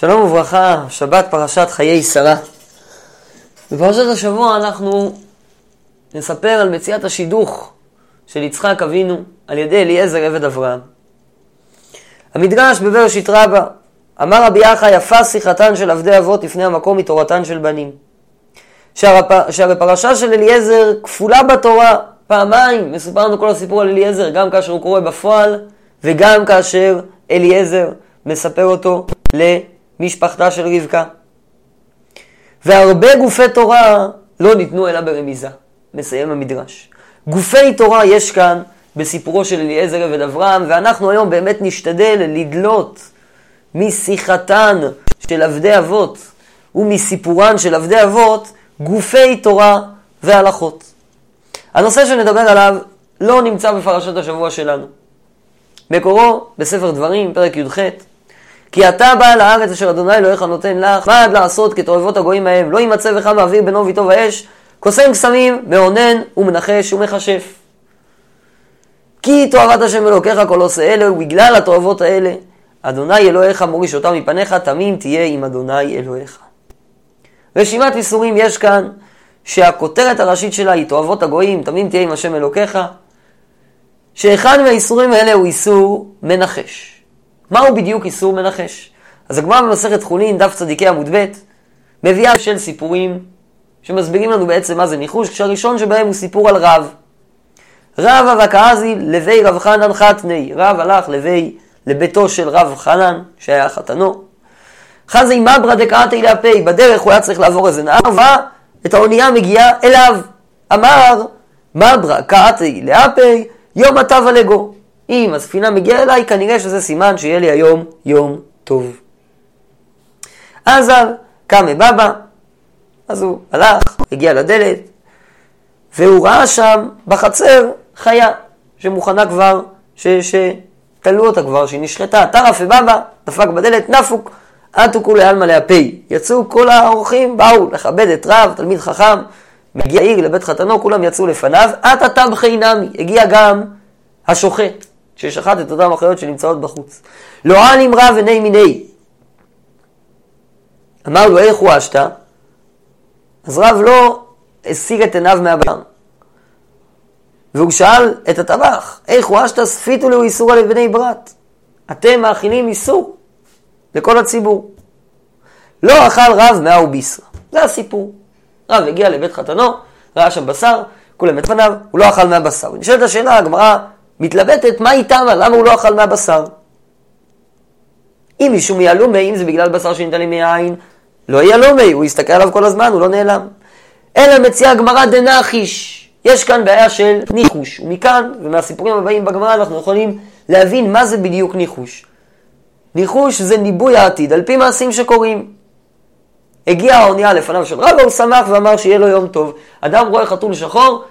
שלום וברכה, שבת פרשת חיי שרה. בפרשת השבוע אנחנו נספר על מציאת השידוך של יצחק אבינו על ידי אליעזר עבד אברהם. המדרש בבראשית רבה אמר רבי יחא יפה שיחתן של עבדי אבות לפני המקום מתורתן של בנים. שהרי פרשה של אליעזר כפולה בתורה פעמיים, מסופר לנו כל הסיפור על אליעזר, גם כאשר הוא קורא בפועל וגם כאשר אליעזר מספר אותו למשפחתה של רבקה. והרבה גופי תורה לא ניתנו אלא ברמיזה, מסיים המדרש. גופי תורה יש כאן בסיפורו של אליעזר עבד אברהם, ואנחנו היום באמת נשתדל לדלות משיחתן של עבדי אבות ומסיפורן של עבדי אבות גופי תורה והלכות. הנושא שנדבר עליו לא נמצא בפרשת השבוע שלנו. מקורו בספר דברים, פרק י"ח כי אתה בא לארץ אשר אדוני אלוהיך נותן לך, מה עד לעשות כתועבות הגויים ההם, לא יימצא בך מאוויר בינו וביתו ואש, קוסם קסמים, מאונן ומנחש ומכשף. כי תועבת השם אלוקיך כל עושה אלה, ובגלל התועבות האלה, אדוני אלוהיך מוריש אותם מפניך, תמים תהיה עם אדוני אלוהיך. רשימת איסורים יש כאן, שהכותרת הראשית שלה היא תועבות הגויים, תמים תהיה עם השם אלוקיך, שאחד מהאיסורים האלה הוא איסור מנחש. מהו בדיוק איסור מנחש? אז הגמרא במסכת חולין, דף צדיקי עמוד ב', מביאה של סיפורים שמסבירים לנו בעצם מה זה ניחוש, כשהראשון שבהם הוא סיפור על רב. רב אבקעזי לבי רב חנן חתני, רב הלך לבי, לביתו של רב חנן, שהיה חתנו. חזי מברה דקעתי לאפי, בדרך הוא היה צריך לעבור איזה נהר, ואת האונייה מגיעה אליו. אמר, מברה קעתי לאפי, יום הטבה לגו. אם הספינה מגיעה אליי, כנראה שזה סימן שיהיה לי היום יום טוב. עזר, קם מבבא, אז הוא הלך, הגיע לדלת, והוא ראה שם בחצר חיה שמוכנה כבר, שתלו אותה כבר, שהיא נשחטה. טרף ובבא, דפק בדלת, נפוק, עטו כולי עלמא להפי. יצאו כל האורחים, באו לכבד את רב, תלמיד חכם, מגיע עיר לבית חתנו, כולם יצאו לפניו, עתה טבחי נמי, הגיע גם השוחט. ששחט את אותן החיות שנמצאות בחוץ. לא עלים רב עיני מיני. אמר לו, איך הואשת? אז רב לא השיג את עיניו מהבן. והוא שאל את הטבח, איך הואשת? ספיתו לו איסור על בני ברת. אתם מאכילים איסור לכל הציבור. לא אכל רב מהו ביסרא. זה הסיפור. רב הגיע לבית חתנו, ראה שם בשר, כולם את פניו, הוא לא אכל מהבשר. נשאלת השאלה, הגמרא מתלבטת מה איתמה, למה הוא לא אכל מהבשר? אם מישהו מיהלומי, אם זה בגלל בשר שניתן לי מהעין, לא יהלומי, הוא יסתכל עליו כל הזמן, הוא לא נעלם. אלא מציעה הגמרא דנחיש. יש כאן בעיה של ניחוש, ומכאן, ומהסיפורים הבאים בגמרא, אנחנו יכולים להבין מה זה בדיוק ניחוש. ניחוש זה ניבוי העתיד, על פי מעשים שקורים. הגיעה האונייה לפניו של רבא, הוא שמח ואמר שיהיה לו יום טוב. אדם רואה חתול שחור,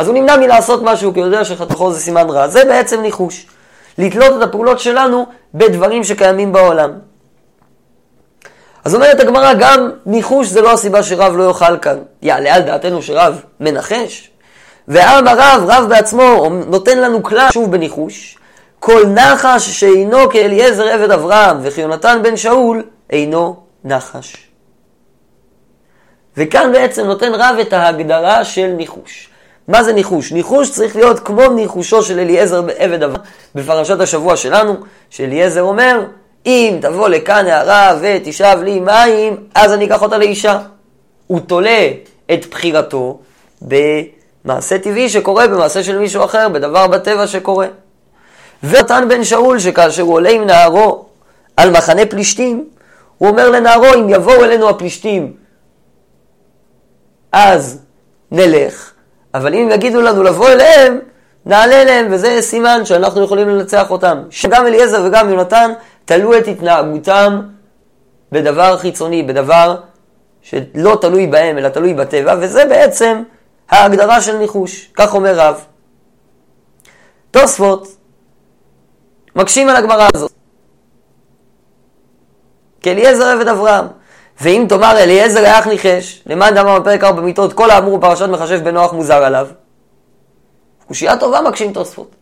אז הוא נמנע מלעשות משהו, כי הוא יודע שחתכו זה סימן רע. זה בעצם ניחוש. לתלות את הפעולות שלנו בדברים שקיימים בעולם. אז אומרת הגמרא, גם ניחוש זה לא הסיבה שרב לא יאכל כאן. יעלה על דעתנו שרב מנחש? ועם הרב, רב בעצמו, נותן לנו כלל שוב בניחוש, כל נחש שאינו כאליעזר עבד אברהם וכי יונתן בן שאול, אינו נחש. וכאן בעצם נותן רב את ההגדרה של ניחוש. מה זה ניחוש? ניחוש צריך להיות כמו ניחושו של אליעזר עבד אברהם בפרשת השבוע שלנו, שאליעזר אומר, אם תבוא לכאן הערה ותשאב לי מים, אז אני אקח אותה לאישה. הוא תולה את בחירתו במעשה טבעי שקורה, במעשה של מישהו אחר, בדבר בטבע שקורה. ונתן בן שאול, שכאשר הוא עולה עם נערו על מחנה פלישתים, הוא אומר לנערו, אם יבואו אלינו הפלישתים, אז נלך, אבל אם יגידו לנו לבוא אליהם, נעלה אליהם, וזה סימן שאנחנו יכולים לנצח אותם. שגם אליעזר וגם יונתן תלו את התנהגותם בדבר חיצוני, בדבר שלא תלוי בהם, אלא תלוי בטבע, וזה בעצם ההגדרה של ניחוש. כך אומר רב. תוספות מקשים על הגמרא הזאת. כאליעזר עבד אברהם. ואם תאמר אליעזר היח ניחש, למען דאמר בפרק 4 במיתות, כל האמור בפרשת מחשב בנוח מוזר עליו. קושייה טובה מקשים תוספות.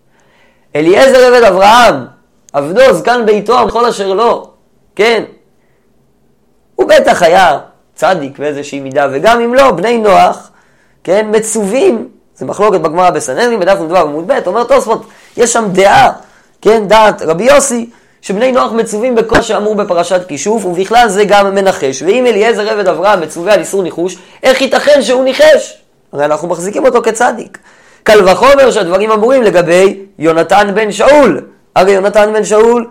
אליעזר עבד אברהם, עבדו זקן ביתו, כל אשר לא, כן. הוא בטח היה צדיק באיזושהי מידה, וגם אם לא, בני נוח, כן, מצווים, זה מחלוקת בגמרא בסנהדרין, בדף נ"ו עמוד ב', אומר תוספות, יש שם דעה, כן, דעת רבי יוסי, שבני נוח מצווים בכל שאמור בפרשת כישוף, ובכלל זה גם מנחש. ואם אליעזר עבד אברהם מצווה על איסור ניחוש, איך ייתכן שהוא ניחש? הרי אנחנו מחזיקים אותו כצדיק. קל וחומר שהדברים אמורים לגבי יונתן בן שאול. הרי יונתן בן שאול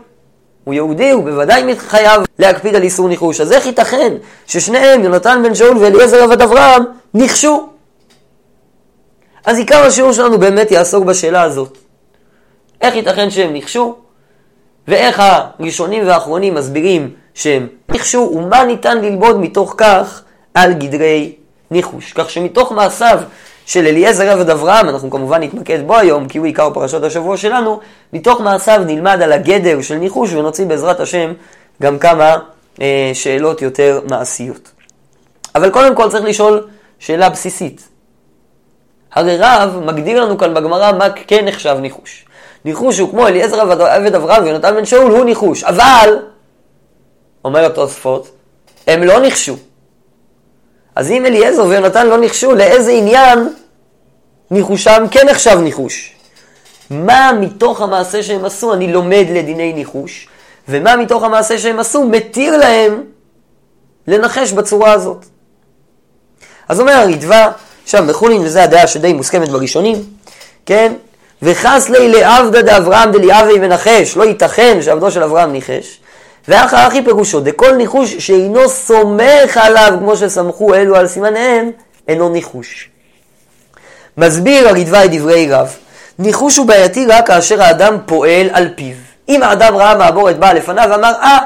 הוא יהודי, הוא בוודאי חייב להקפיד על איסור ניחוש. אז איך ייתכן ששניהם, יונתן בן שאול ואליעזר עבד אברהם, ניחשו? אז עיקר השיעור שלנו באמת יעסוק בשאלה הזאת. איך ייתכן שהם ניחשו? ואיך הראשונים והאחרונים מסבירים שהם ניחשו, ומה ניתן ללמוד מתוך כך על גדרי ניחוש. כך שמתוך מעשיו של אליעזר עבד אברהם, אנחנו כמובן נתמקד בו היום, כי הוא עיקר פרשת השבוע שלנו, מתוך מעשיו נלמד על הגדר של ניחוש ונוציא בעזרת השם גם כמה אה, שאלות יותר מעשיות. אבל קודם כל צריך לשאול שאלה בסיסית. הרי רב מגדיר לנו כאן בגמרא מה כן נחשב ניחוש. ניחוש הוא כמו אליעזר עבד אברהם ויונתן בן שאול, הוא ניחוש. אבל, אומר התוספות, הם לא ניחשו. אז אם אליעזר ויונתן לא ניחשו, לאיזה עניין ניחושם כן נחשב ניחוש? מה מתוך המעשה שהם עשו אני לומד לדיני ניחוש, ומה מתוך המעשה שהם עשו מתיר להם לנחש בצורה הזאת. אז אומר הריטב"א, עכשיו בחולין, וזו הדעה שדי מוסכמת בראשונים, כן? וחס לי לעבדא דאברהם דליאבי ונחש, לא ייתכן שעבדו של אברהם ניחש. ואחר אחי פירושו, דכל ניחוש שאינו סומך עליו כמו שסמכו אלו על סימניהם, אינו ניחוש. מסביר הרדווה את דברי רב, ניחוש הוא בעייתי רק כאשר האדם פועל על פיו. אם האדם ראה מעבורת באה לפניו ואמר, אה,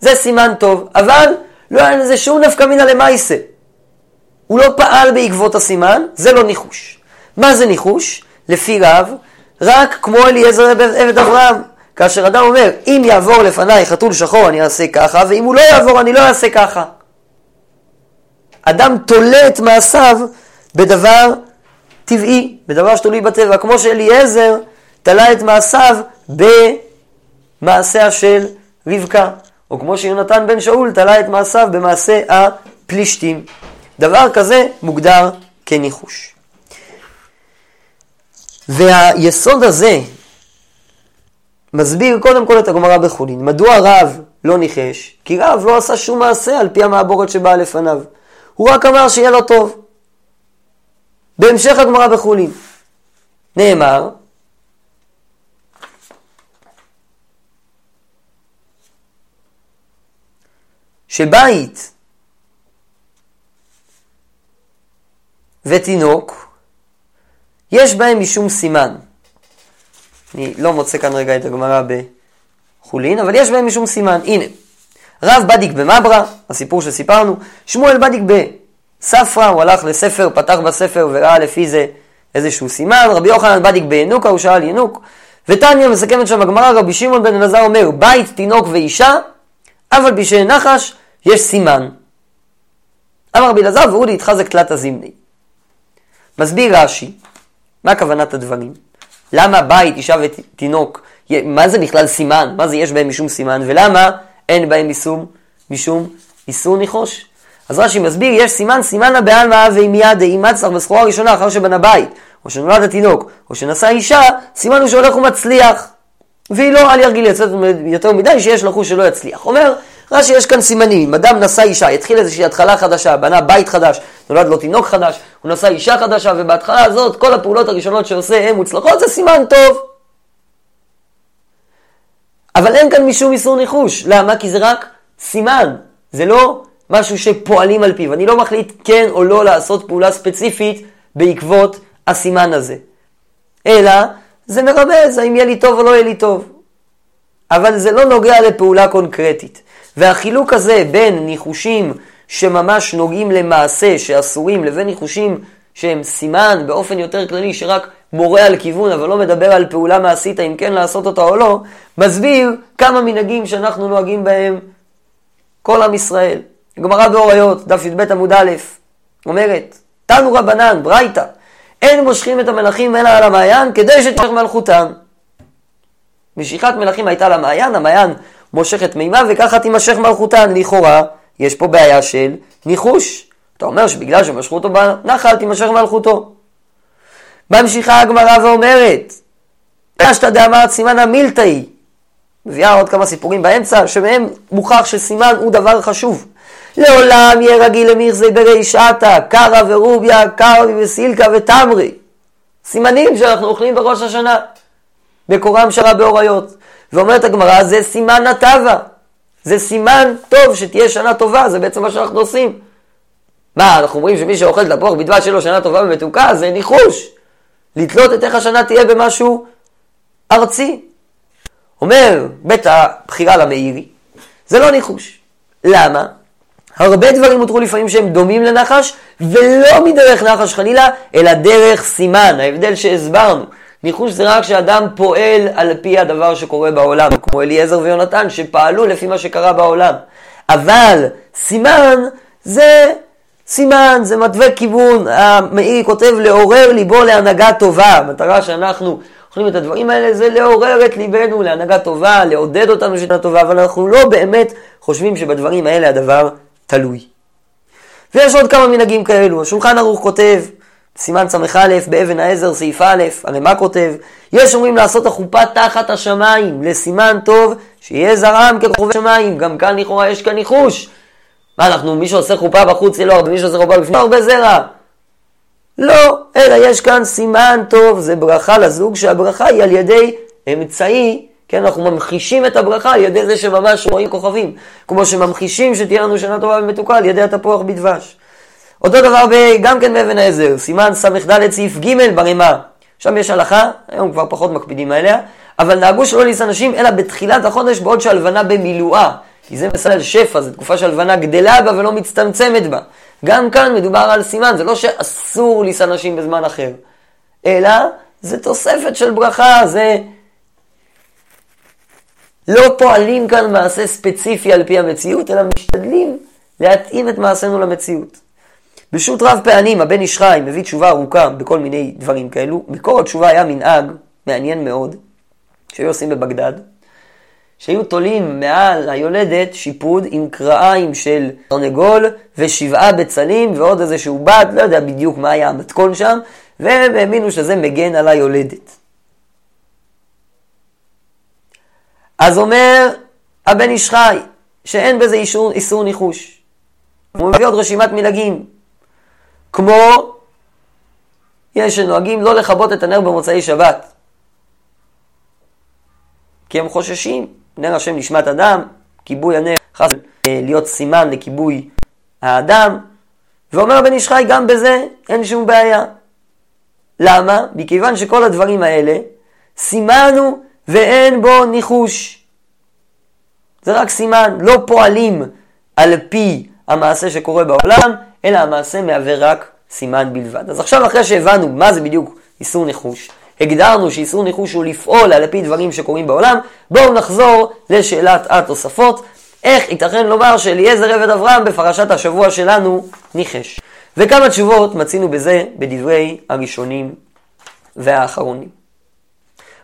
זה סימן טוב, אבל לא היה לזה שום נפקא מינא למעשה. הוא לא פעל בעקבות הסימן, זה לא ניחוש. מה זה ניחוש? לפי רב, רק כמו אליעזר עבד אברהם. כאשר אדם אומר, אם יעבור לפניי חתול שחור אני אעשה ככה, ואם הוא לא יעבור אני לא אעשה ככה. אדם תולה את מעשיו בדבר טבעי, בדבר שתלוי בטבע, כמו שאליעזר תלה את מעשיו במעשיה של רבקה, או כמו שיונתן בן שאול תלה את מעשיו במעשה הפלישתים. דבר כזה מוגדר כניחוש. והיסוד הזה מסביר קודם כל את הגמרא בחולין. מדוע רב לא ניחש? כי רב לא עשה שום מעשה על פי המעבורת שבאה לפניו. הוא רק אמר שיהיה לו טוב. בהמשך הגמרא בחולין נאמר שבית ותינוק יש בהם משום סימן. אני לא מוצא כאן רגע את הגמרא בחולין, אבל יש בהם משום סימן. הנה, רב בדיק במברה, הסיפור שסיפרנו, שמואל בדיק בספרא, הוא הלך לספר, פתח בספר וראה לפי זה איזשהו סימן, רבי יוחנן בדיק בינוקה, הוא שאל ינוק, ותניא מסכמת שם הגמרא, רבי שמעון בן אלעזר אומר, בית, תינוק ואישה, אבל בשביל נחש יש סימן. אמר רבי אלעזר, ואודי יתחזק תלת הזמני. מסביר רש"י, מה כוונת הדברים? למה בית, אישה ותינוק, מה זה בכלל סימן? מה זה יש בהם משום סימן? ולמה אין בהם משום, משום איסור ניחוש? אז רש"י מסביר, יש סימן, סימן לבעלמא ואם יד אימץ לך בסחורה הראשונה אחר שבנה בית, או שנולד התינוק, או שנשא אישה, סימן הוא שהולך ומצליח. והיא לא אל ירגיל לצאת יותר מדי שיש לחוש שלא יצליח. אומר, רש"י יש כאן סימנים, אם אדם נשא אישה, יתחיל איזושהי התחלה חדשה, בנה בית חדש, נולד לו תינוק חדש, הוא נשא אישה חדשה, ובהתחלה הזאת כל הפעולות הראשונות שעושה הן מוצלחות, זה סימן טוב. אבל אין כאן משום איסור ניחוש. למה? כי זה רק סימן. זה לא משהו שפועלים על פיו. אני לא מחליט כן או לא לעשות פעולה ספציפית בעקבות הסימן הזה. אלא זה מרמז האם יהיה לי טוב או לא יהיה לי טוב. אבל זה לא נוגע לפעולה קונקרטית. והחילוק הזה בין ניחושים שממש נוגעים למעשה שאסורים לבין ניחושים שהם סימן באופן יותר כללי שרק מורה על כיוון אבל לא מדבר על פעולה מעשית האם כן לעשות אותה או לא, מסביר כמה מנהגים שאנחנו נוהגים בהם כל עם ישראל. גמרא באוריות, דף י"ב עמוד א', אומרת, תנו רבנן, ברייתא, אין מושכים את המלכים אלא על המעיין כדי שתמשך מלכותם. משיכת מלכים הייתה למעיין, המעיין את מימיו וככה תימשך מלכותן. לכאורה, יש פה בעיה של ניחוש. אתה אומר שבגלל שמשכו אותו בנחל, תימשך מלכותו. ממשיכה הגמרא ואומרת, אשתא דאמרת סימן המילתאי, מביאה עוד כמה סיפורים באמצע, שמהם מוכח שסימן הוא דבר חשוב. לעולם יהיה רגיל למיכזי ברישעתא, קרא ורוביה, קרבי וסילקה ותמרי. סימנים שאנחנו אוכלים בראש השנה, בקורם שרה באוריות. ואומרת הגמרא, זה סימן הטבה. זה סימן טוב שתהיה שנה טובה, זה בעצם מה שאנחנו עושים. מה, אנחנו אומרים שמי שאוכל תפוח בדבש שלו שנה טובה ומתוקה, זה ניחוש. לתלות את איך השנה תהיה במשהו ארצי. אומר בית הבחירה למאירי, זה לא ניחוש. למה? הרבה דברים הותרו לפעמים שהם דומים לנחש, ולא מדרך נחש חלילה, אלא דרך סימן, ההבדל שהסברנו. ניחוש זה רק שאדם פועל על פי הדבר שקורה בעולם, כמו אליעזר ויונתן שפעלו לפי מה שקרה בעולם. אבל סימן זה סימן, זה מתווה כיוון, המאירי כותב לעורר ליבו להנהגה טובה. המטרה שאנחנו אוכלים את הדברים האלה זה לעורר את ליבנו להנהגה טובה, לעודד אותנו שנה טובה, אבל אנחנו לא באמת חושבים שבדברים האלה הדבר תלוי. ויש עוד כמה מנהגים כאלו. השולחן ערוך כותב, סימן ס"א, באבן העזר, סעיף א', הרי מה כותב? יש אומרים לעשות החופה תחת השמיים, לסימן טוב, שיהיה זרעם ככוכבי שמיים. גם כאן לכאורה יש כאן ניחוש. מה אנחנו, מי שעושה חופה בחוץ זה לא הרבה, מי שעושה חופה בפנים הרבה זרע. לא, אלא יש כאן סימן טוב, זה ברכה לזוג, שהברכה היא על ידי אמצעי כן, אנחנו ממחישים את הברכה על ידי זה שממש רואים כוכבים. כמו שממחישים שתהיה לנו שנה טובה ומתוקה על ידי התפוח בדבש. אותו דבר גם כן באבן העזר, סימן ס"ד סעיף ג' ברימה. שם יש הלכה, היום כבר פחות מקפידים עליה, אבל נהגו שלא להישא נשים אלא בתחילת החודש בעוד שהלבנה במילואה. כי זה מסלל שפע, זו תקופה שהלבנה גדלה בה ולא מצטמצמת בה. גם כאן מדובר על סימן, זה לא שאסור לישא נשים בזמן אחר, אלא זה תוספת של ברכה, זה לא פועלים כאן מעשה ספציפי על פי המציאות, אלא משתדלים להתאים את מעשינו למציאות. בשו"ת רב פענים, הבן איש חי מביא תשובה ארוכה בכל מיני דברים כאלו. מקור התשובה היה מנהג מעניין מאוד, שהיו עושים בבגדד, שהיו תולים מעל היולדת שיפוד עם קרעיים של תרנגול ושבעה בצלים ועוד איזשהו בד, לא יודע בדיוק מה היה המתכון שם, והם האמינו שזה מגן על היולדת. אז אומר הבן איש חי, שאין בזה איסור ניחוש. הוא מביא עוד רשימת מנהגים, כמו יש שנוהגים לא לכבות את הנר במוצאי שבת, כי הם חוששים, נר השם נשמת אדם, כיבוי הנר חס אה, להיות סימן לכיבוי האדם, ואומר הבן איש חי, גם בזה אין שום בעיה. למה? מכיוון שכל הדברים האלה סימנו ואין בו ניחוש. זה רק סימן, לא פועלים על פי המעשה שקורה בעולם, אלא המעשה מהווה רק סימן בלבד. אז עכשיו אחרי שהבנו מה זה בדיוק איסור ניחוש, הגדרנו שאיסור ניחוש הוא לפעול על פי דברים שקורים בעולם, בואו נחזור לשאלת התוספות. איך ייתכן לומר שאליעזר עבד אברהם בפרשת השבוע שלנו ניחש? וכמה תשובות מצינו בזה בדברי הראשונים והאחרונים.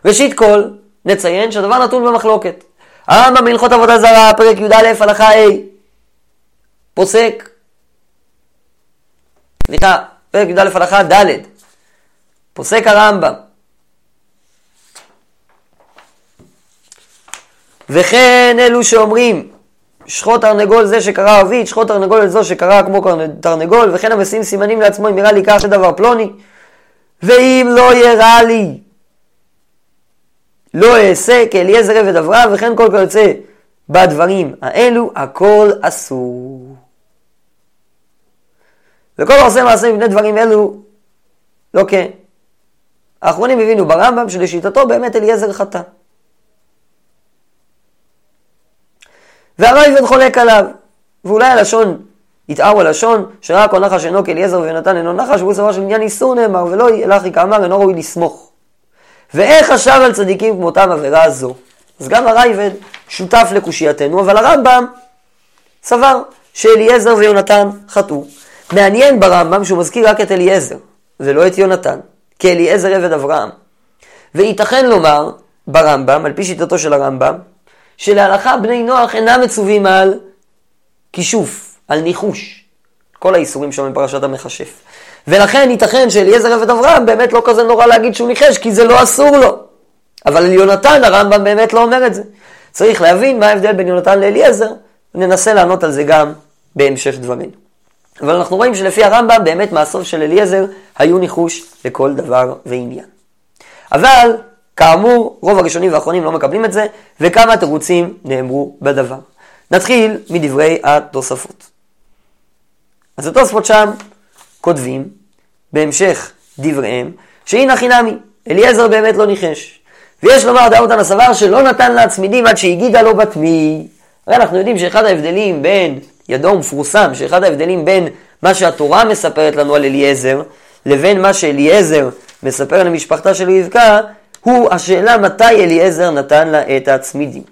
ראשית כל, נציין שהדבר נתון במחלוקת. הרמב"ם בהלכות עבודה זרה, פרק י"א, הלכה ה', פוסק, סליחה, פרק י"א, הלכה ד', פוסק הרמב"ם. וכן אלו שאומרים, שחוט תרנגול זה שקרא ערבית, שחוט תרנגול זו שקרא כמו תרנגול, וכן המשים סימנים לעצמו אם יראה לי כך שדבר פלוני. ואם לא יראה לי לא אעשה כאליעזר עבד אברהם וכן כל כיוצא בדברים האלו, הכל אסור. וכל העושה מעשה מפני דברים אלו, לא כן. האחרונים הבינו ברמב"ם שלשיטתו באמת אליעזר חטא. והרייבד חולק עליו, ואולי הלשון יטערו הלשון, שרק כל נחש אינו כאליעזר ויונתן אינו נחש, והוא סבר של עניין איסור נאמר, ולא ילכי כאמר אינו ראוי לסמוך. ואיך חשב על צדיקים כמותם עבירה זו? אז גם הרייבד שותף לקושייתנו, אבל הרמב"ם סבר שאליעזר ויונתן חטאו. מעניין ברמב"ם שהוא מזכיר רק את אליעזר, ולא את יונתן, כי אליעזר עבד אברהם. וייתכן לומר ברמב"ם, על פי שיטתו של הרמב"ם, שלהלכה בני נוח אינם מצווים על כישוף. על ניחוש. כל האיסורים שם בפרשת המכשף. ולכן ייתכן שאליעזר עבד אברהם באמת לא כזה נורא להגיד שהוא ניחש, כי זה לא אסור לו. אבל על יונתן הרמב"ם באמת לא אומר את זה. צריך להבין מה ההבדל בין יונתן לאליעזר, וננסה לענות על זה גם בהמשך דברים. אבל אנחנו רואים שלפי הרמב"ם באמת מעשיו של אליעזר היו ניחוש לכל דבר ועניין. אבל, כאמור, רוב הראשונים והאחרונים לא מקבלים את זה, וכמה תירוצים נאמרו בדבר. נתחיל מדברי התוספות. אז התוספות שם כותבים, בהמשך דבריהם, שהנה חינמי, אליעזר באמת לא ניחש. ויש לומר דאותן הסבר שלא נתן לה צמידים עד שהגידה לו בתמי. הרי אנחנו יודעים שאחד ההבדלים בין, ידו מפורסם, שאחד ההבדלים בין מה שהתורה מספרת לנו על אליעזר, לבין מה שאליעזר מספר למשפחתה של רבקה, הוא השאלה מתי אליעזר נתן לה את הצמידים.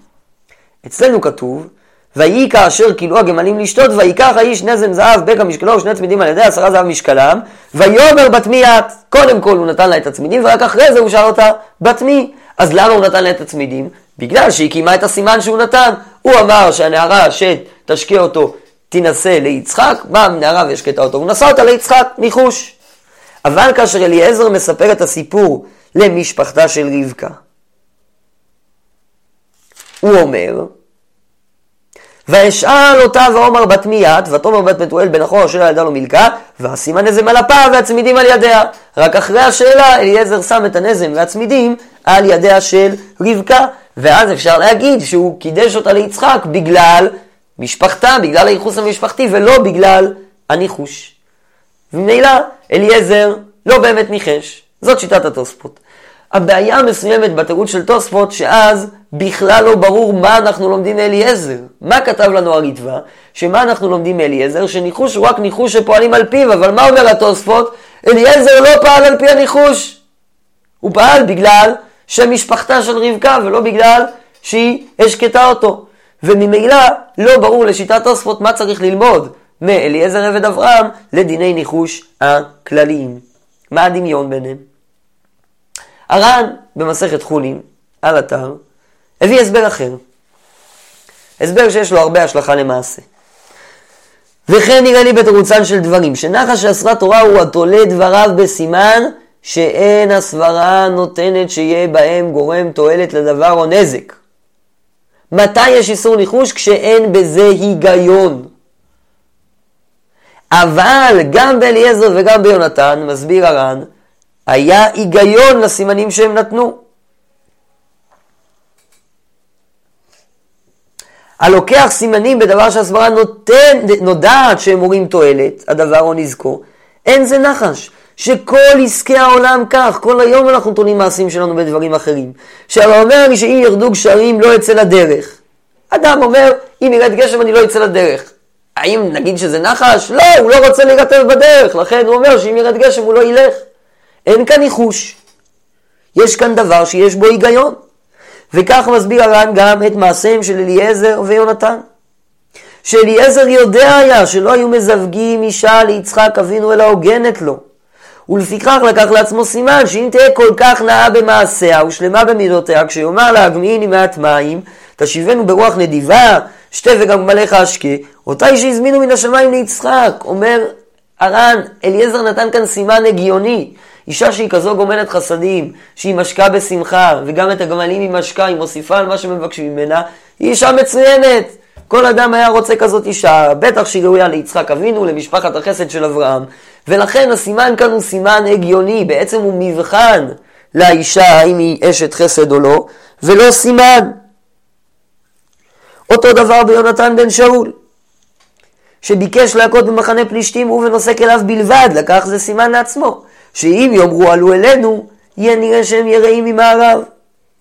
אצלנו כתוב, ויהי כאשר כילו הגמלים לשתות, ויקח האיש נזם זהב בקע משקלו ושני צמידים על ידי עשרה זהב משקלם, ויאמר בתמי את. קודם כל הוא נתן לה את הצמידים, ורק אחרי זה הוא שאל אותה בתמי. אז למה הוא נתן לה את הצמידים? בגלל שהיא קיימה את הסימן שהוא נתן. הוא אמר שהנערה שתשקיע אותו תינשא ליצחק, באה נערה והשקטה אותו, הוא נשא אותה ליצחק, ניחוש. אבל כאשר אליעזר מספר את הסיפור למשפחתה של רבקה, הוא אומר, ואשאל אותה ואומר בת מיית, ותאמר בת מתואל בן אחור אשר ילדה לו מלכה, ואשים הנזם על אפה והצמידים על ידיה. רק אחרי השאלה אליעזר שם את הנזם והצמידים על ידיה של רבקה, ואז אפשר להגיד שהוא קידש אותה ליצחק בגלל משפחתה, בגלל הייחוס המשפחתי, ולא בגלל הניחוש. וממילא אליעזר לא באמת ניחש. זאת שיטת התוספות. הבעיה המסוימת בתירוץ של תוספות, שאז בכלל לא ברור מה אנחנו לומדים מאליעזר. מה כתב לנו הריטב"א? שמה אנחנו לומדים מאליעזר? שניחוש הוא רק ניחוש שפועלים על פיו, אבל מה אומר התוספות? אליעזר לא פעל על פי הניחוש. הוא פעל בגלל שמשפחתה של רבקה, ולא בגלל שהיא השקטה אותו. וממילא לא ברור לשיטת תוספות מה צריך ללמוד מאליעזר עבד אברהם לדיני ניחוש הכלליים. מה הדמיון ביניהם? הר"ן במסכת חולין, על אתר, הביא הסבר אחר. הסבר שיש לו הרבה השלכה למעשה. וכן נראה לי בתירוצן של דברים, שנחש שאסרה תורה הוא התולה דבריו בסימן שאין הסברה נותנת שיהיה בהם גורם תועלת לדבר או נזק. מתי יש איסור ניחוש? כשאין בזה היגיון. אבל גם באליעזר וגם ביונתן, מסביר הר"ן, היה היגיון לסימנים שהם נתנו. הלוקח סימנים בדבר שהסברה נותן, נודעת שהם מורים תועלת, הדבר או נזקו, אין זה נחש. שכל עסקי העולם כך, כל היום אנחנו תולים מעשים שלנו בדברים אחרים. שהרי אומר לי שאם ירדו גשרים לא יצא לדרך. אדם אומר, אם ירד גשם אני לא יצא לדרך. האם נגיד שזה נחש? לא, הוא לא רוצה להירטב בדרך, לכן הוא אומר שאם ירד גשם הוא לא ילך. אין כאן ניחוש. יש כאן דבר שיש בו היגיון. וכך מסביר הר"ן גם את מעשיהם של אליעזר ויונתן. שאליעזר יודע היה שלא היו מזווגים אישה ליצחק אבינו אלא הוגנת לו. ולפיכך לקח לעצמו סימן שאם תהיה כל כך נאה במעשיה ושלמה במידותיה, כשיאמר לה הגמיעיני מעט מים, תשיבנו ברוח נדיבה, שתה וגם גמליך אשקה, אותה שהזמינו מן השמיים ליצחק. אומר הר"ן, אליעזר נתן כאן סימן הגיוני. אישה שהיא כזו גומלת חסדים, שהיא משקה בשמחה, וגם את הגמלים היא משקה, היא מוסיפה על מה שמבקשים ממנה, היא אישה מצוינת. כל אדם היה רוצה כזאת אישה, בטח שהיא ראויה ליצחק אבינו, למשפחת החסד של אברהם. ולכן הסימן כאן הוא סימן הגיוני, בעצם הוא מבחן לאישה האם היא אשת חסד או לא, ולא סימן. אותו דבר ביונתן בן שאול, שביקש להכות במחנה פלישתים ובנושא כליו בלבד, לקח זה סימן לעצמו. שאם יאמרו עלו אלינו, יהיה נראה שהם יראים ממערב.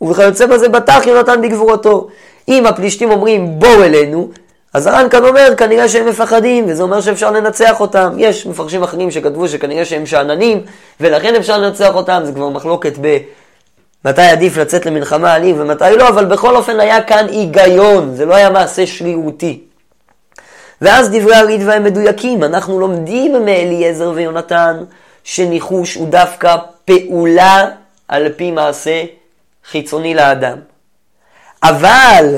וכיוצא בזה בטח יונתן בגבורתו. אם הפלישתים אומרים בואו אלינו, אז הר"ן כאן אומר כנראה שהם מפחדים, וזה אומר שאפשר לנצח אותם. יש מפרשים אחרים שכתבו שכנראה שהם שאננים, ולכן אפשר לנצח אותם, זה כבר מחלוקת ב... מתי עדיף לצאת למלחמה עלים ומתי לא, אבל בכל אופן היה כאן היגיון, זה לא היה מעשה שרירותי. ואז דברי הרידווה הם מדויקים, אנחנו לומדים מאליעזר ויונתן שניחוש הוא דווקא פעולה על פי מעשה חיצוני לאדם. אבל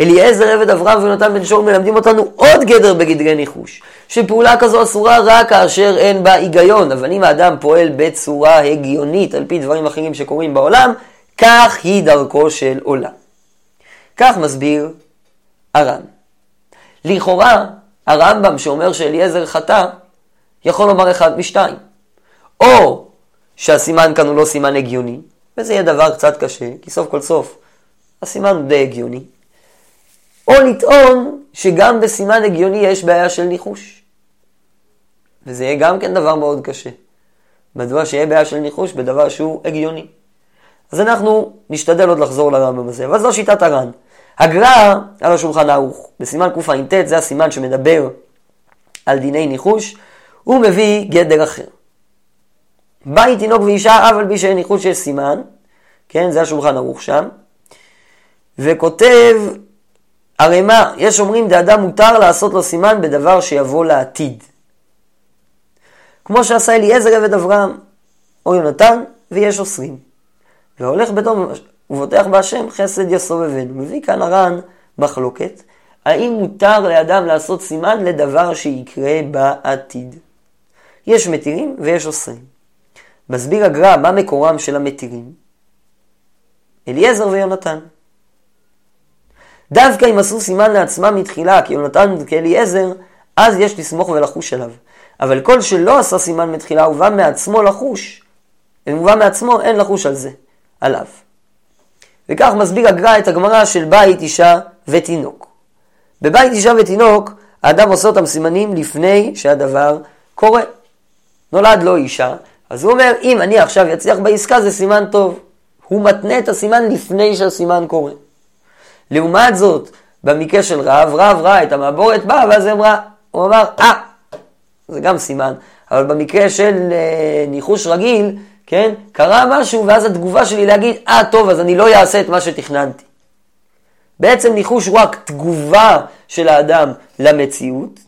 אליעזר עבד אברהם ונתן בן שור מלמדים אותנו עוד גדר בגדרי ניחוש, שפעולה כזו אסורה רק כאשר אין בה היגיון, אבל אם האדם פועל בצורה הגיונית על פי דברים אחרים שקורים בעולם, כך היא דרכו של עולם. כך מסביר הר"ן. לכאורה, הרמב"ם שאומר שאליעזר חטא, יכול לומר אחד משתיים. או שהסימן כאן הוא לא סימן הגיוני, וזה יהיה דבר קצת קשה, כי סוף כל סוף הסימן הוא די הגיוני. או לטעון שגם בסימן הגיוני יש בעיה של ניחוש. וזה יהיה גם כן דבר מאוד קשה. מדוע שיהיה בעיה של ניחוש בדבר שהוא הגיוני. אז אנחנו נשתדל עוד לחזור לרמב"ם הזה, אבל זו שיטת הר"ן. הגר"א על השולחן ערוך, בסימן קע"ט, זה הסימן שמדבר על דיני ניחוש, הוא מביא גדר אחר. בית תינוק ואישה, אף על שאין ניחוש יש סימן, כן, זה השולחן ערוך שם, וכותב, הרי מה, יש אומרים דאדם מותר לעשות לו סימן בדבר שיבוא לעתיד. כמו שעשה אליעזר עבד אברהם, או יונתן, ויש אוסרים. והולך בתום ובוטח בהשם חסד יסובבנו. מביא כאן הר"ן מחלוקת, האם מותר לאדם לעשות סימן לדבר שיקרה בעתיד. יש מתירים ויש אוסרים. מסביר הגר"א מה מקורם של המתירים. אליעזר ויונתן. דווקא אם עשו סימן לעצמם מתחילה, כי יונתן כאליעזר, אז יש לסמוך ולחוש עליו. אבל כל שלא עשה סימן מתחילה ובא מעצמו לחוש, אם הוא בא מעצמו, אין לחוש על זה, עליו. וכך מסביר הגר"א את הגמרא של בית, אישה ותינוק. בבית אישה ותינוק, האדם עושה אותם סימנים לפני שהדבר קורה. נולד לו אישה, אז הוא אומר, אם אני עכשיו אצליח בעסקה זה סימן טוב. הוא מתנה את הסימן לפני שהסימן קורה. לעומת זאת, במקרה של רב, רב ראה את המעבורת באה, ואז אמרה, הוא אמר, אה, זה גם סימן. אבל במקרה של אה, ניחוש רגיל, כן? קרה משהו, ואז התגובה שלי להגיד, אה, טוב, אז אני לא אעשה את מה שתכננתי. בעצם ניחוש הוא רק תגובה של האדם למציאות,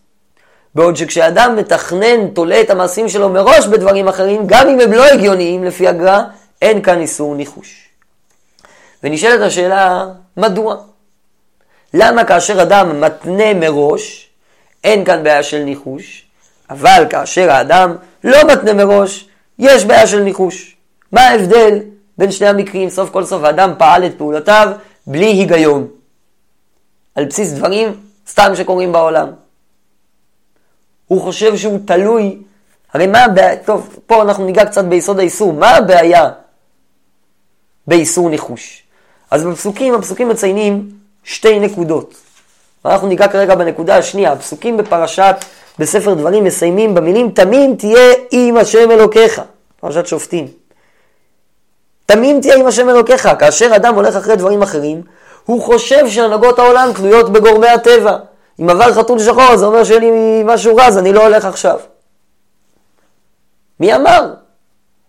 בעוד שכשאדם מתכנן, תולה את המעשים שלו מראש בדברים אחרים, גם אם הם לא הגיוניים לפי הגר"א, אין כאן איסור ניחוש. ונשאלת השאלה, מדוע? למה כאשר אדם מתנה מראש, אין כאן בעיה של ניחוש, אבל כאשר האדם לא מתנה מראש, יש בעיה של ניחוש. מה ההבדל בין שני המקרים? סוף כל סוף האדם פעל את פעולותיו בלי היגיון. על בסיס דברים סתם שקורים בעולם. הוא חושב שהוא תלוי, הרי מה הבעיה, טוב, פה אנחנו ניגע קצת ביסוד האיסור, מה הבעיה באיסור ניחוש? אז בפסוקים, הפסוקים מציינים שתי נקודות. אנחנו ניגע כרגע בנקודה השנייה, הפסוקים בפרשת בספר דברים מסיימים במילים תמים תהיה עם השם אלוקיך, פרשת שופטים. תמים תהיה עם השם אלוקיך, כאשר אדם הולך אחרי דברים אחרים, הוא חושב שהנהגות העולם תלויות בגורמי הטבע. אם עבר חתול שחור, זה אומר שאין לי משהו רע, אז אני לא הולך עכשיו. מי אמר?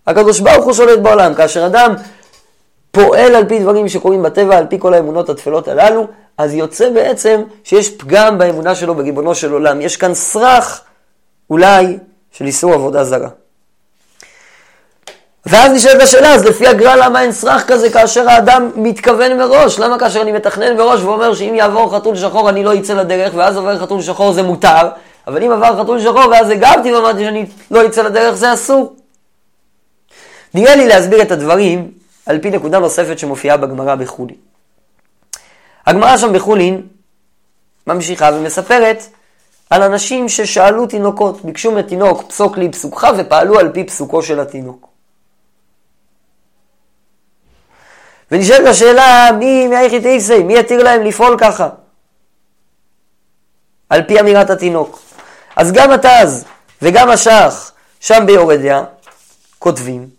הקדוש ברוך הוא שולט בעולם. כאשר אדם פועל על פי דברים שקורים בטבע, על פי כל האמונות התפלות הללו, אז יוצא בעצם שיש פגם באמונה שלו בגיבונו של עולם. יש כאן סרח, אולי, של איסור עבודה זרה. ואז נשאלת השאלה, אז לפי הגר"א למה אין סרח כזה כאשר האדם מתכוון מראש? למה כאשר אני מתכנן מראש ואומר שאם יעבור חתול שחור אני לא אצא לדרך, ואז עובר חתול שחור זה מותר, אבל אם עבר חתול שחור ואז הגבתי ואמרתי שאני לא אצא לדרך זה אסור. נראה לי להסביר את הדברים על פי נקודה נוספת שמופיעה בגמרא בחולין. הגמרא שם בחולין ממשיכה ומספרת על אנשים ששאלו תינוקות, ביקשו מתינוק פסוק לי פסוקך ופעלו על פי פסוקו של התינוק. ונשאלת השאלה, מי מאיכי תייסי, מי יתיר להם לפעול ככה? על פי אמירת התינוק. אז גם התז וגם השח, שם ביורדיה, כותבים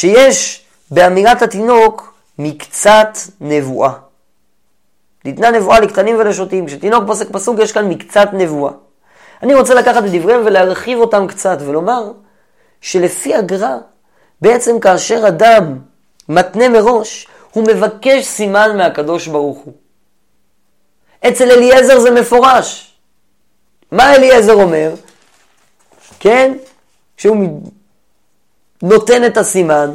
שיש באמירת התינוק מקצת נבואה. ניתנה נבואה לקטנים ולשוטים. כשתינוק פוסק פסוק יש כאן מקצת נבואה. אני רוצה לקחת את דבריהם ולהרחיב אותם קצת ולומר שלפי הגר"א, בעצם כאשר אדם מתנה מראש, הוא מבקש סימן מהקדוש ברוך הוא. אצל אליעזר זה מפורש. מה אליעזר אומר? כן? כשהוא נותן את הסימן,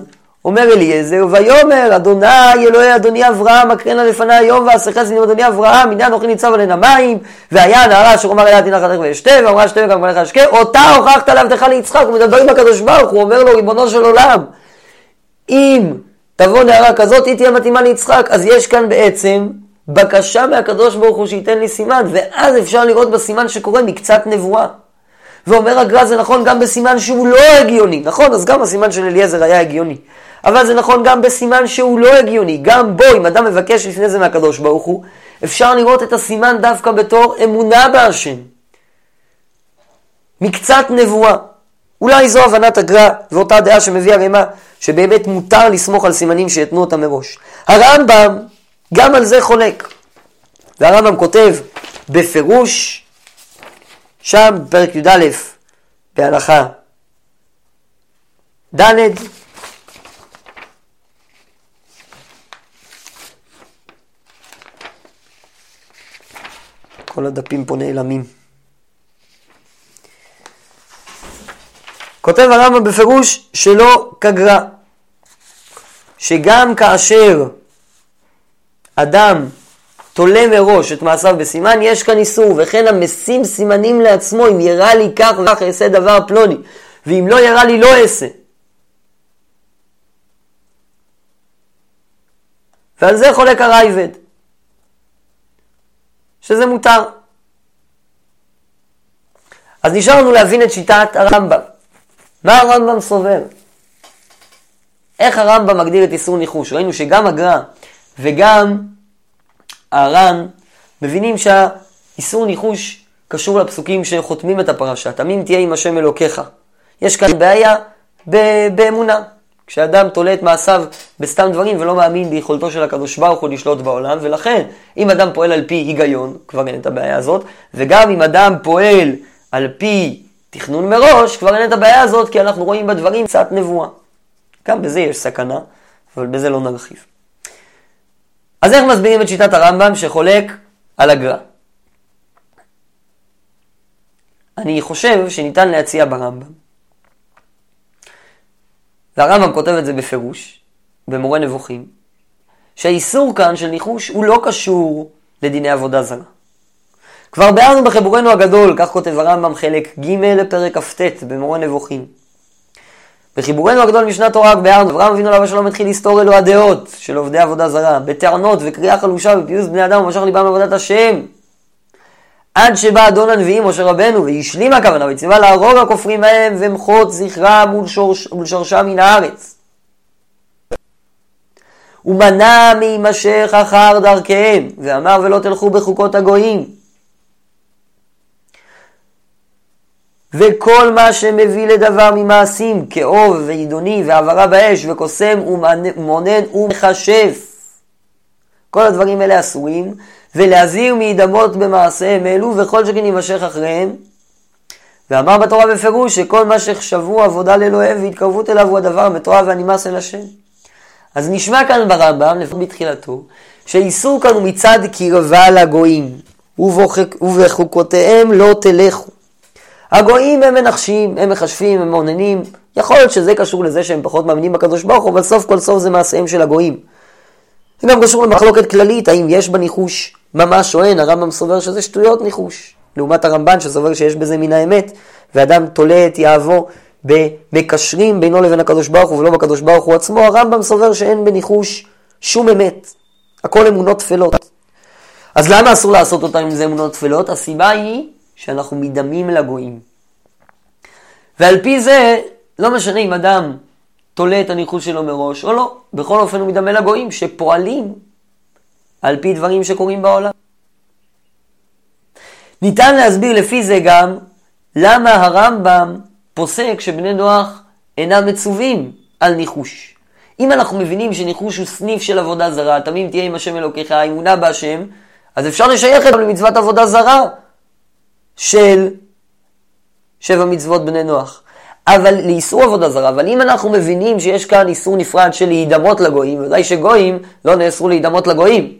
אומר אליעזר, ויאמר אדוני אלוהי אדוני אברהם אקרנה לפני היום חסד עם אדוני אברהם, הנה אנוכי ניצב עליהן המים, והיה הנערה אשר אמר אליה תנח לך ואשתה, ואמרה שתה וגם מלך אשקה, אותה הוכחת לעבדך ליצחק, הוא מדבר עם הקדוש ברוך הוא אומר לו ריבונו של עולם, אם תבוא נערה כזאת, היא תהיה מתאימה ליצחק, אז יש כאן בעצם בקשה מהקדוש ברוך הוא שייתן לי סימן, ואז אפשר לראות בסימן שקורה מקצת נבואה. ואומר הגר"א זה נכון גם בסימן שהוא לא הגיוני, נכון? אז גם הסימן של אליעזר היה הגיוני. אבל זה נכון גם בסימן שהוא לא הגיוני. גם בו, אם אדם מבקש לפני זה מהקדוש ברוך הוא, אפשר לראות את הסימן דווקא בתור אמונה בהשם. מקצת נבואה. אולי זו הבנת הגר"א ואותה דעה שמביא הרמ"א, שבאמת מותר לסמוך על סימנים שיתנו אותם מראש. הרמב"ם גם על זה חולק. והרמב"ם כותב בפירוש, שם בפרק י"א בהלכה ד' כל הדפים פה נעלמים. כותב הרמב"ם בפירוש שלא כגרע, שגם כאשר אדם תולה מראש את מעשיו בסימן, יש כאן איסור, וכן המשים סימנים לעצמו, אם יראה לי כך וכך אעשה דבר פלוני, ואם לא יראה לי לא אעשה. ועל זה חולק הרייבד, שזה מותר. אז נשאר לנו להבין את שיטת הרמב"ם. מה הרמב"ם סובר? איך הרמב"ם מגדיר את איסור ניחוש? ראינו שגם הגר"א וגם הר"ן מבינים שהאיסור ניחוש קשור לפסוקים שחותמים את הפרשה. תמים תהיה עם השם אלוקיך. יש כאן בעיה באמונה. כשאדם תולה את מעשיו בסתם דברים ולא מאמין ביכולתו של הקדוש ברוך הוא לשלוט בעולם, ולכן אם אדם פועל על פי היגיון, כבר אין את הבעיה הזאת, וגם אם אדם פועל על פי תכנון מראש, כבר אין את הבעיה הזאת, כי אנחנו רואים בדברים קצת נבואה. גם בזה יש סכנה, אבל בזה לא נרחיב. אז איך מסבירים את שיטת הרמב"ם שחולק על הגר"א? אני חושב שניתן להציע ברמב"ם. והרמב"ם כותב את זה בפירוש, במורה נבוכים, שהאיסור כאן של ניחוש הוא לא קשור לדיני עבודה זרה. כבר ביארנו בחיבורנו הגדול, כך כותב הרמב"ם חלק ג' לפרק כ"ט במורה נבוכים. בחיבורנו הגדול משנת תורה ביארנו, אברהם אבינו עליו השלום התחיל לסתור אלו הדעות של עובדי עבודה זרה, בטענות וקריאה חלושה ופיוס בני אדם ומשך ליבם עבודת השם. עד שבא אדון הנביאים משה רבנו והשלים הכוונה וציווה להרוג הכופרים מהם ומחות זכרם ולשורשם מן הארץ. ומנע להימשך אחר דרכיהם ואמר ולא תלכו בחוקות הגויים וכל מה שמביא לדבר ממעשים, כאוב ועידוני והעברה באש וקוסם ומונן ומכשף. כל הדברים האלה אסורים, ולהזהיר מהידמות במעשיהם אלו, וכל שכן יימשך אחריהם. ואמר בתורה בפירוש שכל מה שחשבו עבודה לאלוהיהם והתקרבות אליו הוא הדבר המתועב והנמאס אל השם. אז נשמע כאן ברמב"ם, לפחות בתחילתו, שהאיסור כאן הוא מצד קרבה לגויים, ובחוקותיהם לא תלכו. הגויים הם מנחשים, הם מחשבים, הם מעוננים. יכול להיות שזה קשור לזה שהם פחות מאמינים בקדוש ברוך הוא, אבל סוף כל סוף זה מעשיהם של הגויים. זה גם קשור למחלוקת כללית, האם יש בניחוש ממש או אין, הרמב"ם סובר שזה שטויות ניחוש. לעומת הרמב"ן שסובר שיש בזה מן האמת, ואדם תולה את יהבו במקשרים בינו לבין הקדוש ברוך הוא ולא בקדוש ברוך הוא עצמו, הרמב"ם סובר שאין בניחוש שום אמת. הכל אמונות טפלות. אז למה אסור לעשות אותם אם זה אמונות טפלות? הסיבה היא שאנחנו מדמים לגויים. ועל פי זה, לא משנה אם אדם תולה את הניחוש שלו מראש או לא, בכל אופן הוא מדמה לגויים שפועלים על פי דברים שקורים בעולם. ניתן להסביר לפי זה גם למה הרמב"ם פוסק שבני נוח אינם מצווים על ניחוש. אם אנחנו מבינים שניחוש הוא סניף של עבודה זרה, תמים תהיה עם השם אלוקיך, האמונה בהשם, אז אפשר לשייך את למצוות עבודה זרה. של שבע מצוות בני נוח. אבל לאיסור עבודה זרה, אבל אם אנחנו מבינים שיש כאן איסור נפרד של להידמות לגויים, ודאי שגויים לא נאסרו להידמות לגויים.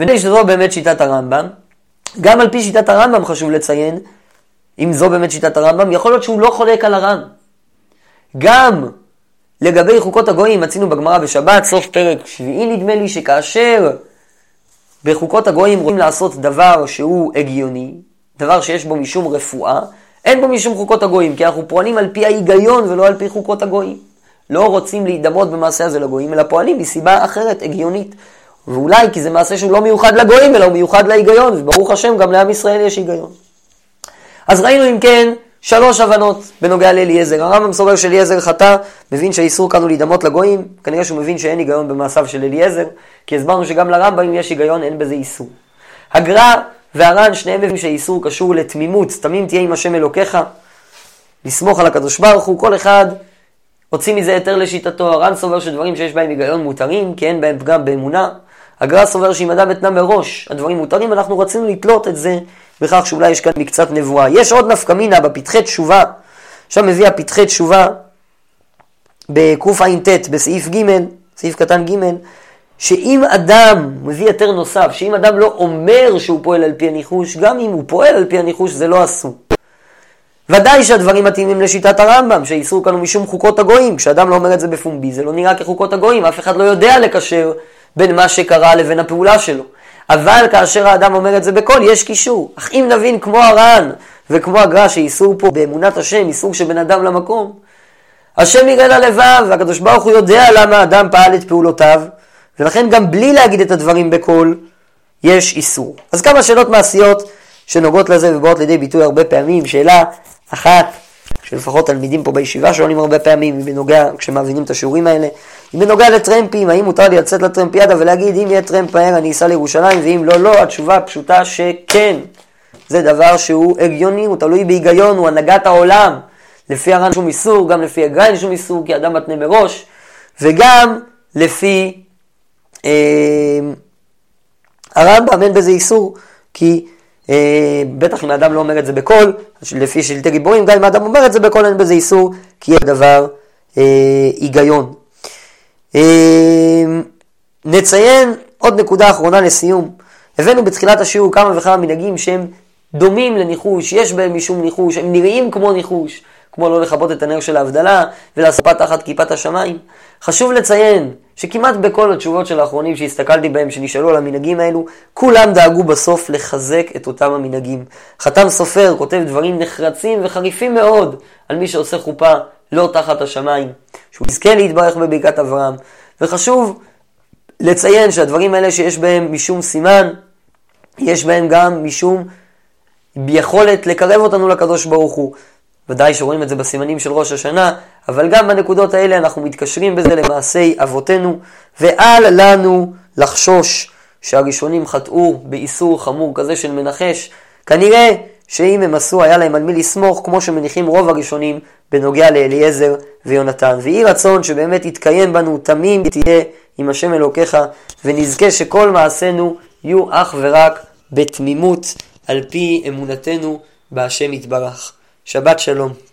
ונראה שזו באמת שיטת הרמב"ם. גם על פי שיטת הרמב"ם חשוב לציין, אם זו באמת שיטת הרמב"ם, יכול להיות שהוא לא חולק על הר"ן. גם לגבי חוקות הגויים, מצינו בגמרא בשבת, סוף פרק שביעי נדמה לי, שכאשר בחוקות הגויים רוצים לעשות דבר שהוא הגיוני, דבר שיש בו משום רפואה, אין בו משום חוקות הגויים, כי אנחנו פועלים על פי ההיגיון ולא על פי חוקות הגויים. לא רוצים להידמות במעשה הזה לגויים, אלא פועלים מסיבה אחרת, הגיונית. ואולי כי זה מעשה שהוא לא מיוחד לגויים, אלא הוא מיוחד להיגיון, וברוך השם, גם לעם ישראל יש היגיון. אז ראינו אם כן שלוש הבנות בנוגע לאליעזר. הרמב"ם סובר שאליעזר חטא, מבין שהאיסור כאן הוא להידמות לגויים, כנראה שהוא מבין שאין היגיון במעשיו של אליעזר, כי הסברנו שגם לרמב"ם אם יש היגיון אין בזה איסור. הגר"א והר"ן שניהם מבינים שהאיסור קשור לתמימות, תמים תהיה עם השם אלוקיך, לסמוך על הקדוש ברוך הוא, כל אחד הוציא מזה היתר לשיטתו, הר"ן סובר שדברים שיש בהם היגיון מותרים, כי אין בהם פגם באמונה. הגר"א סובר שאם אדם התנה מראש הדברים מותרים, אנחנו רצינו לתלות את זה בכך שאולי יש כאן מקצת נבואה. יש עוד נפקא מינה בפתחי תשובה, עכשיו מביא הפתחי תשובה בקע"ט, בסעיף ג', סעיף קטן ג', שאם אדם, מביא היתר נוסף, שאם אדם לא אומר שהוא פועל על פי הניחוש, גם אם הוא פועל על פי הניחוש זה לא אסור. ודאי שהדברים מתאימים לשיטת הרמב"ם, שאיסור כאן הוא משום חוקות הגויים. כשאדם לא אומר את זה בפומבי, זה לא נראה כחוקות הגויים, אף אחד לא יודע לקשר בין מה שקרה לבין הפעולה שלו. אבל כאשר האדם אומר את זה בקול, יש קישור. אך אם נבין כמו הר"ן וכמו הגר"א שאיסור פה באמונת השם, איסור שבין אדם למקום, השם יראה ללבב, והקדוש ברוך הוא יודע למה האדם פעל את פעולותיו, ולכן גם בלי להגיד את הדברים בקול, יש איסור. אז כמה שאלות מעשיות שנוגעות לזה ובאות לידי ביטוי הרבה פעמים. שאלה אחת, שלפחות תלמידים פה בישיבה שואלים הרבה פעמים, בנוגע, כשמאזינים את השיעורים האלה, אם בנוגע לטרמפים, האם מותר לי לצאת לטרמפיאדה ולהגיד אם יהיה טרמפ מהר אני אסע לירושלים, ואם לא, לא, התשובה הפשוטה שכן. זה דבר שהוא הגיוני, הוא תלוי בהיגיון, הוא הנהגת העולם. לפי הר"ן שום איסור, גם לפי הגר"א אין שום איסור, כי אדם מתנה מראש, וגם לפי אה, הרמב"ם אין בזה איסור, כי בטח אם האדם לא אומר את זה בקול, לפי שלטי גיבורים, גם אם האדם אומר את זה בקול אין בזה איסור, כי יש דבר אה, היגיון. אה, נציין עוד נקודה אחרונה לסיום. הבאנו בתחילת השיעור כמה וכמה מנהגים שהם דומים לניחוש, יש בהם משום ניחוש, הם נראים כמו ניחוש, כמו לא לכבות את הנר של ההבדלה ולעשות תחת כיפת השמיים. חשוב לציין שכמעט בכל התשובות של האחרונים שהסתכלתי בהם, שנשאלו על המנהגים האלו, כולם דאגו בסוף לחזק את אותם המנהגים. חתם סופר כותב דברים נחרצים וחריפים מאוד על מי שעושה חופה לא תחת השמיים, שהוא יזכה להתברך בברכת אברהם. וחשוב לציין שהדברים האלה שיש בהם משום סימן, יש בהם גם משום יכולת לקרב אותנו לקדוש ברוך הוא. ודאי שרואים את זה בסימנים של ראש השנה, אבל גם בנקודות האלה אנחנו מתקשרים בזה למעשי אבותינו, ואל לנו לחשוש שהראשונים חטאו באיסור חמור כזה של מנחש. כנראה שאם הם עשו, היה להם על מי לסמוך, כמו שמניחים רוב הראשונים בנוגע לאליעזר ויונתן. ויהי רצון שבאמת יתקיים בנו תמים תהיה עם השם אלוקיך, ונזכה שכל מעשינו יהיו אך ורק בתמימות, על פי אמונתנו בהשם יתברך. שבת שלום.